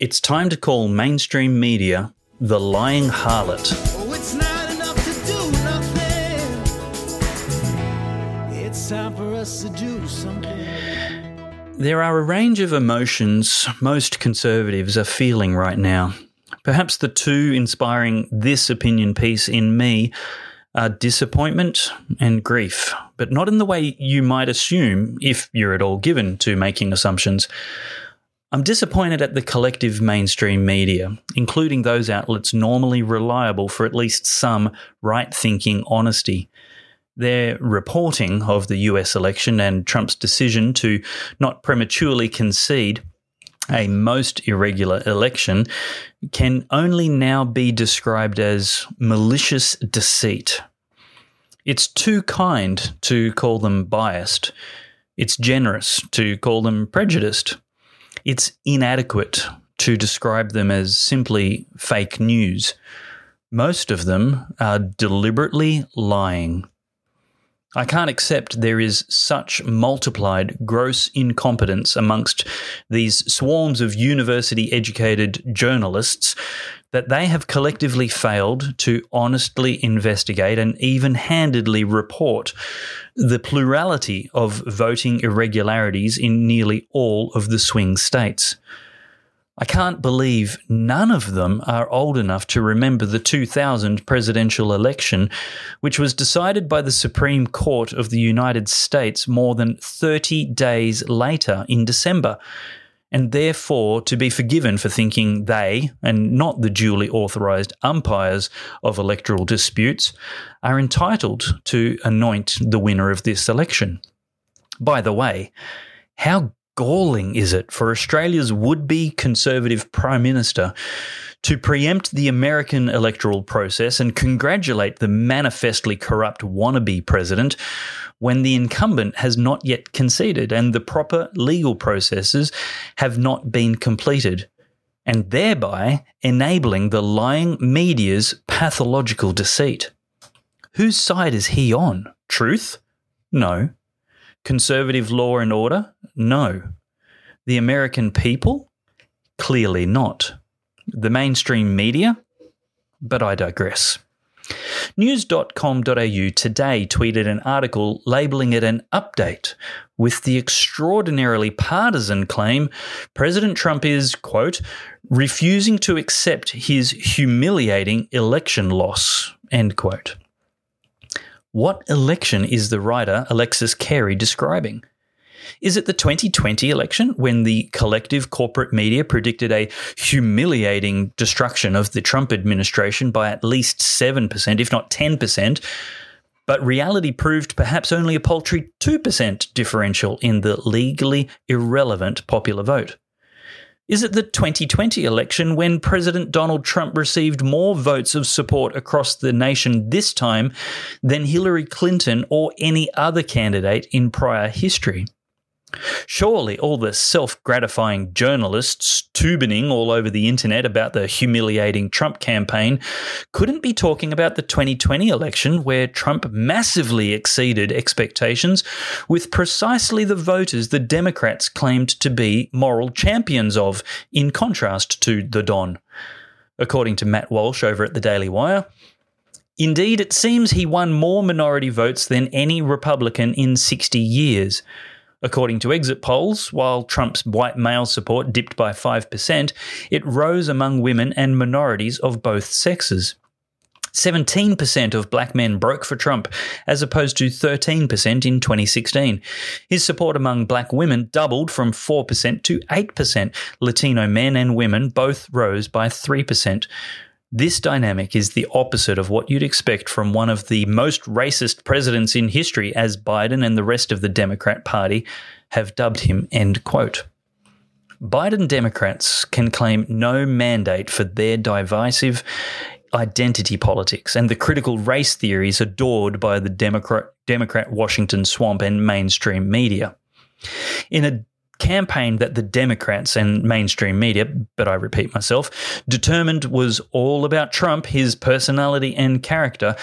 It's time to call mainstream media the lying harlot. Oh, it's not enough to do nothing. It's time for us to do something. There are a range of emotions most conservatives are feeling right now. Perhaps the two inspiring this opinion piece in me are disappointment and grief, but not in the way you might assume if you're at all given to making assumptions. I'm disappointed at the collective mainstream media, including those outlets normally reliable for at least some right thinking honesty. Their reporting of the US election and Trump's decision to not prematurely concede a most irregular election can only now be described as malicious deceit. It's too kind to call them biased. It's generous to call them prejudiced. It's inadequate to describe them as simply fake news. Most of them are deliberately lying. I can't accept there is such multiplied gross incompetence amongst these swarms of university educated journalists that they have collectively failed to honestly investigate and even handedly report the plurality of voting irregularities in nearly all of the swing states. I can't believe none of them are old enough to remember the 2000 presidential election, which was decided by the Supreme Court of the United States more than 30 days later in December, and therefore to be forgiven for thinking they, and not the duly authorised umpires of electoral disputes, are entitled to anoint the winner of this election. By the way, how galling is it for Australia's would be Conservative Prime Minister to preempt the American electoral process and congratulate the manifestly corrupt wannabe president when the incumbent has not yet conceded and the proper legal processes have not been completed, and thereby enabling the lying media's pathological deceit? Whose side is he on? Truth? No. Conservative law and order? No. The American people? Clearly not. The mainstream media? But I digress. News.com.au today tweeted an article labelling it an update with the extraordinarily partisan claim President Trump is, quote, refusing to accept his humiliating election loss, end quote. What election is the writer Alexis Carey describing? Is it the 2020 election when the collective corporate media predicted a humiliating destruction of the Trump administration by at least 7%, if not 10%? But reality proved perhaps only a paltry 2% differential in the legally irrelevant popular vote. Is it the 2020 election when President Donald Trump received more votes of support across the nation this time than Hillary Clinton or any other candidate in prior history? Surely all the self gratifying journalists tubining all over the internet about the humiliating Trump campaign couldn't be talking about the 2020 election where Trump massively exceeded expectations with precisely the voters the Democrats claimed to be moral champions of, in contrast to the Don. According to Matt Walsh over at the Daily Wire, Indeed, it seems he won more minority votes than any Republican in 60 years. According to exit polls, while Trump's white male support dipped by 5%, it rose among women and minorities of both sexes. 17% of black men broke for Trump, as opposed to 13% in 2016. His support among black women doubled from 4% to 8%. Latino men and women both rose by 3%. This dynamic is the opposite of what you'd expect from one of the most racist presidents in history, as Biden and the rest of the Democrat Party have dubbed him. End quote. Biden Democrats can claim no mandate for their divisive identity politics and the critical race theories adored by the Democrat, Democrat Washington swamp and mainstream media. In a campaign that the Democrats and mainstream media, but I repeat myself, determined was all about Trump, his personality and character,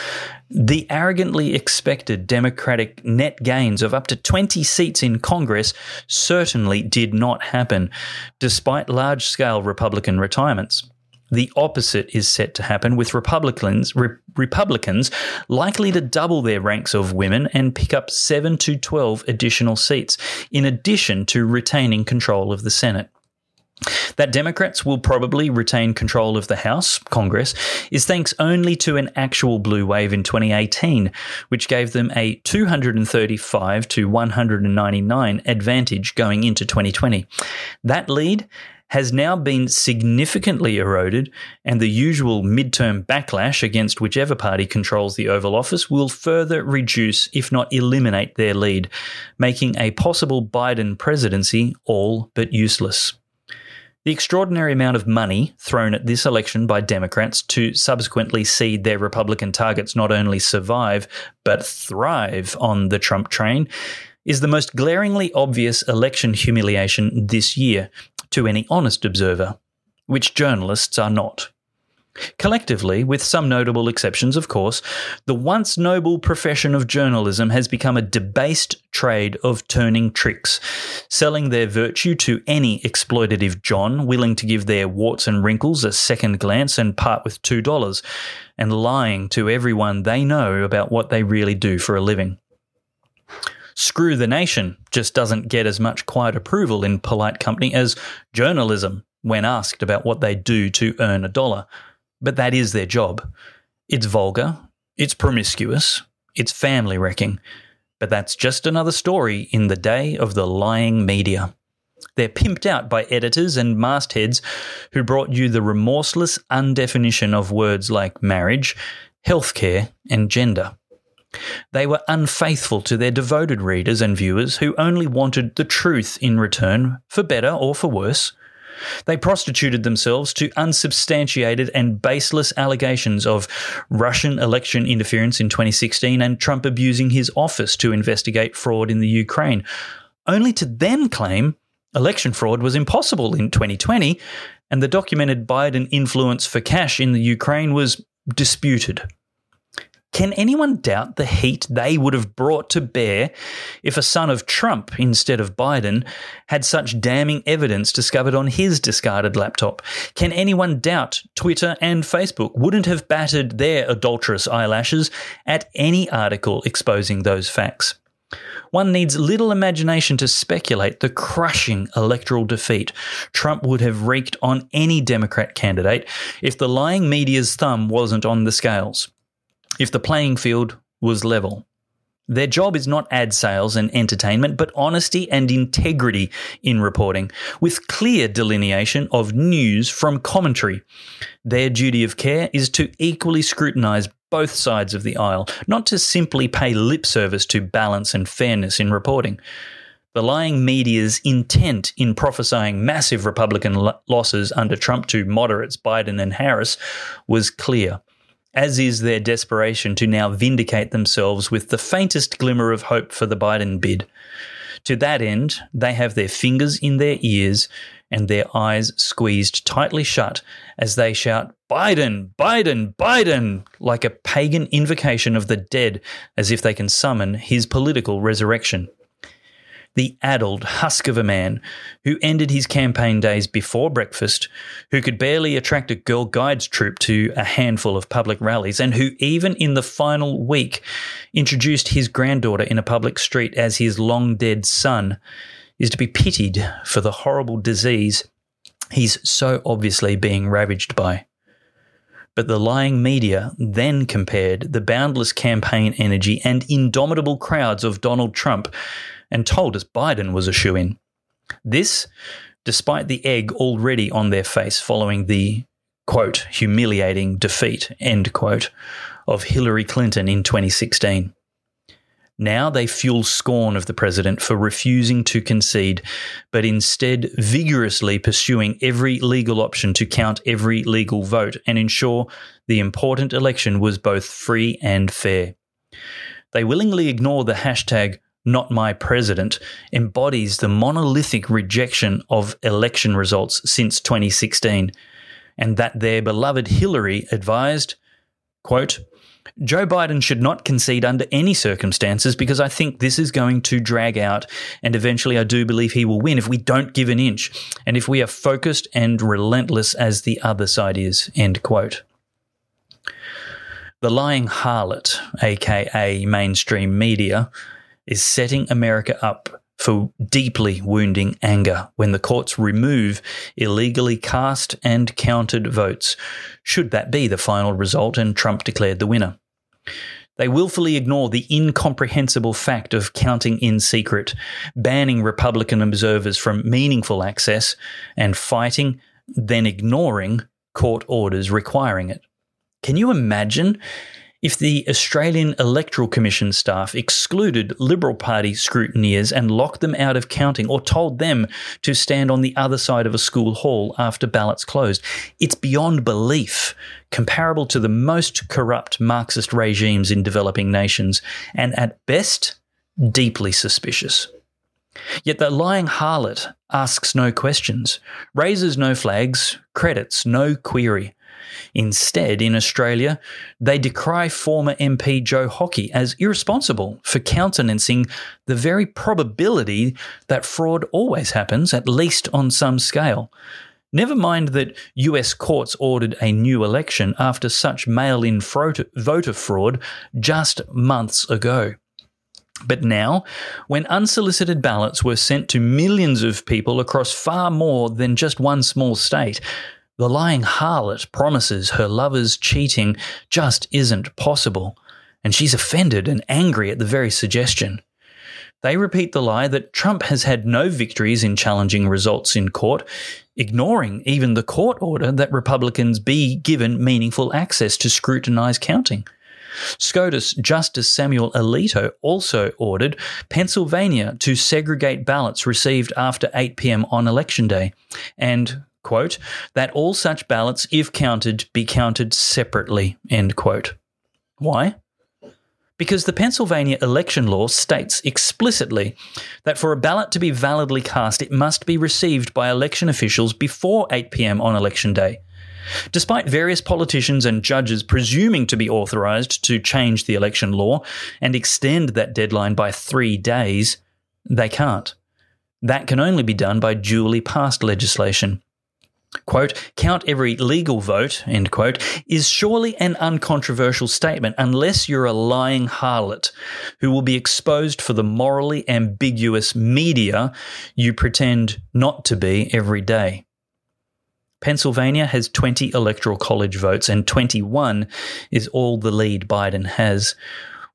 the arrogantly expected Democratic net gains of up to 20 seats in Congress certainly did not happen, despite large scale Republican retirements. The opposite is set to happen with Republicans re- Republicans likely to double their ranks of women and pick up 7 to 12 additional seats in addition to retaining control of the Senate. That Democrats will probably retain control of the House, Congress, is thanks only to an actual blue wave in 2018, which gave them a 235 to 199 advantage going into 2020. That lead has now been significantly eroded, and the usual midterm backlash against whichever party controls the Oval Office will further reduce, if not eliminate, their lead, making a possible Biden presidency all but useless. The extraordinary amount of money thrown at this election by Democrats to subsequently see their Republican targets not only survive, but thrive on the Trump train is the most glaringly obvious election humiliation this year to any honest observer, which journalists are not. Collectively, with some notable exceptions, of course, the once noble profession of journalism has become a debased trade of turning tricks, selling their virtue to any exploitative John willing to give their warts and wrinkles a second glance and part with $2, and lying to everyone they know about what they really do for a living. Screw the Nation just doesn't get as much quiet approval in polite company as journalism when asked about what they do to earn a dollar. But that is their job. It's vulgar, it's promiscuous, it's family wrecking. But that's just another story in the day of the lying media. They're pimped out by editors and mastheads who brought you the remorseless undefinition of words like marriage, healthcare, and gender. They were unfaithful to their devoted readers and viewers who only wanted the truth in return, for better or for worse. They prostituted themselves to unsubstantiated and baseless allegations of Russian election interference in 2016 and Trump abusing his office to investigate fraud in the Ukraine, only to then claim election fraud was impossible in 2020 and the documented Biden influence for cash in the Ukraine was disputed. Can anyone doubt the heat they would have brought to bear if a son of Trump instead of Biden had such damning evidence discovered on his discarded laptop? Can anyone doubt Twitter and Facebook wouldn't have battered their adulterous eyelashes at any article exposing those facts? One needs little imagination to speculate the crushing electoral defeat Trump would have wreaked on any Democrat candidate if the lying media's thumb wasn't on the scales if the playing field was level. Their job is not ad sales and entertainment, but honesty and integrity in reporting, with clear delineation of news from commentary. Their duty of care is to equally scrutinise both sides of the aisle, not to simply pay lip service to balance and fairness in reporting. The lying media's intent in prophesying massive Republican losses under Trump to moderates Biden and Harris was clear as is their desperation to now vindicate themselves with the faintest glimmer of hope for the Biden bid. To that end, they have their fingers in their ears and their eyes squeezed tightly shut as they shout, Biden, Biden, Biden, like a pagan invocation of the dead, as if they can summon his political resurrection the addled husk of a man who ended his campaign days before breakfast, who could barely attract a Girl Guides troop to a handful of public rallies, and who, even in the final week, introduced his granddaughter in a public street as his long dead son, is to be pitied for the horrible disease he's so obviously being ravaged by. But the lying media then compared the boundless campaign energy and indomitable crowds of Donald Trump and told us Biden was a shoe in. This, despite the egg already on their face following the quote, humiliating defeat, end quote, of Hillary Clinton in 2016. Now they fuel scorn of the president for refusing to concede, but instead vigorously pursuing every legal option to count every legal vote and ensure the important election was both free and fair. They willingly ignore the hashtag not my president, embodies the monolithic rejection of election results since 2016, and that their beloved Hillary advised, quote, Joe Biden should not concede under any circumstances because I think this is going to drag out, and eventually I do believe he will win if we don't give an inch, and if we are focused and relentless as the other side is. End quote. The lying harlot, aka mainstream media, is setting America up for deeply wounding anger when the courts remove illegally cast and counted votes, should that be the final result and Trump declared the winner. They willfully ignore the incomprehensible fact of counting in secret, banning Republican observers from meaningful access, and fighting, then ignoring court orders requiring it. Can you imagine if the Australian Electoral Commission staff excluded Liberal Party scrutineers and locked them out of counting or told them to stand on the other side of a school hall after ballots closed. It's beyond belief, comparable to the most corrupt Marxist regimes in developing nations, and at best, deeply suspicious. Yet the lying harlot asks no questions, raises no flags, credits no query. Instead, in Australia, they decry former MP Joe Hockey as irresponsible for countenancing the very probability that fraud always happens, at least on some scale. Never mind that US courts ordered a new election after such mail in voter fraud just months ago. But now, when unsolicited ballots were sent to millions of people across far more than just one small state, the lying harlot promises her lover's cheating just isn't possible, and she's offended and angry at the very suggestion. They repeat the lie that Trump has had no victories in challenging results in court, ignoring even the court order that Republicans be given meaningful access to scrutinize counting. SCOTUS Justice Samuel Alito also ordered Pennsylvania to segregate ballots received after 8 p.m. on election day, and quote, that all such ballots, if counted, be counted separately, end quote. Why? Because the Pennsylvania election law states explicitly that for a ballot to be validly cast, it must be received by election officials before 8 pm on election day. Despite various politicians and judges presuming to be authorized to change the election law and extend that deadline by three days, they can't. That can only be done by duly passed legislation quote, count every legal vote, end quote, is surely an uncontroversial statement unless you're a lying harlot who will be exposed for the morally ambiguous media you pretend not to be every day. Pennsylvania has 20 electoral college votes and 21 is all the lead Biden has.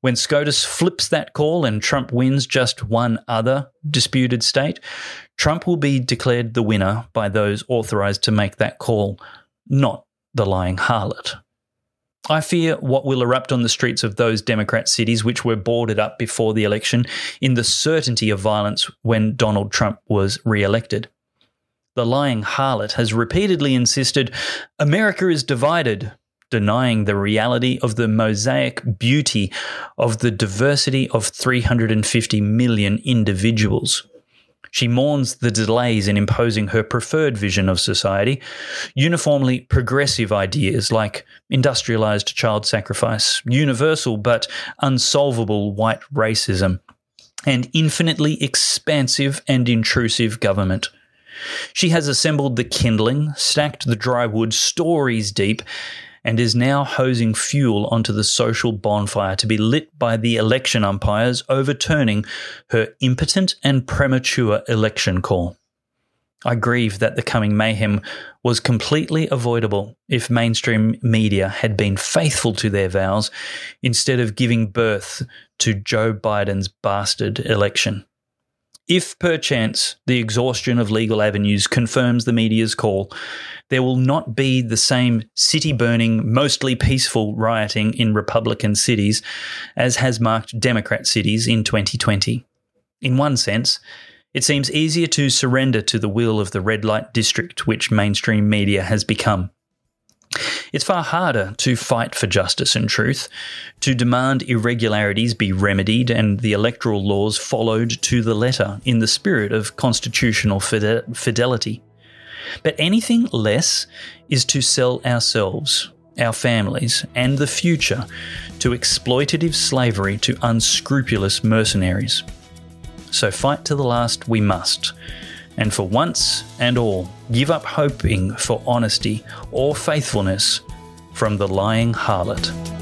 When SCOTUS flips that call and Trump wins just one other disputed state, Trump will be declared the winner by those authorized to make that call, not the lying harlot. I fear what will erupt on the streets of those Democrat cities which were boarded up before the election in the certainty of violence when Donald Trump was re elected. The lying harlot has repeatedly insisted America is divided, denying the reality of the mosaic beauty of the diversity of 350 million individuals. She mourns the delays in imposing her preferred vision of society, uniformly progressive ideas like industrialized child sacrifice, universal but unsolvable white racism, and infinitely expansive and intrusive government. She has assembled the kindling, stacked the dry wood stories deep, and is now hosing fuel onto the social bonfire to be lit by the election umpires overturning her impotent and premature election call. I grieve that the coming mayhem was completely avoidable if mainstream media had been faithful to their vows instead of giving birth to Joe Biden's bastard election. If perchance the exhaustion of legal avenues confirms the media's call, there will not be the same city burning, mostly peaceful rioting in Republican cities as has marked Democrat cities in 2020. In one sense, it seems easier to surrender to the will of the red light district which mainstream media has become. It's far harder to fight for justice and truth, to demand irregularities be remedied and the electoral laws followed to the letter in the spirit of constitutional fide- fidelity. But anything less is to sell ourselves, our families, and the future to exploitative slavery to unscrupulous mercenaries. So fight to the last we must and for once and all give up hoping for honesty or faithfulness from the lying harlot.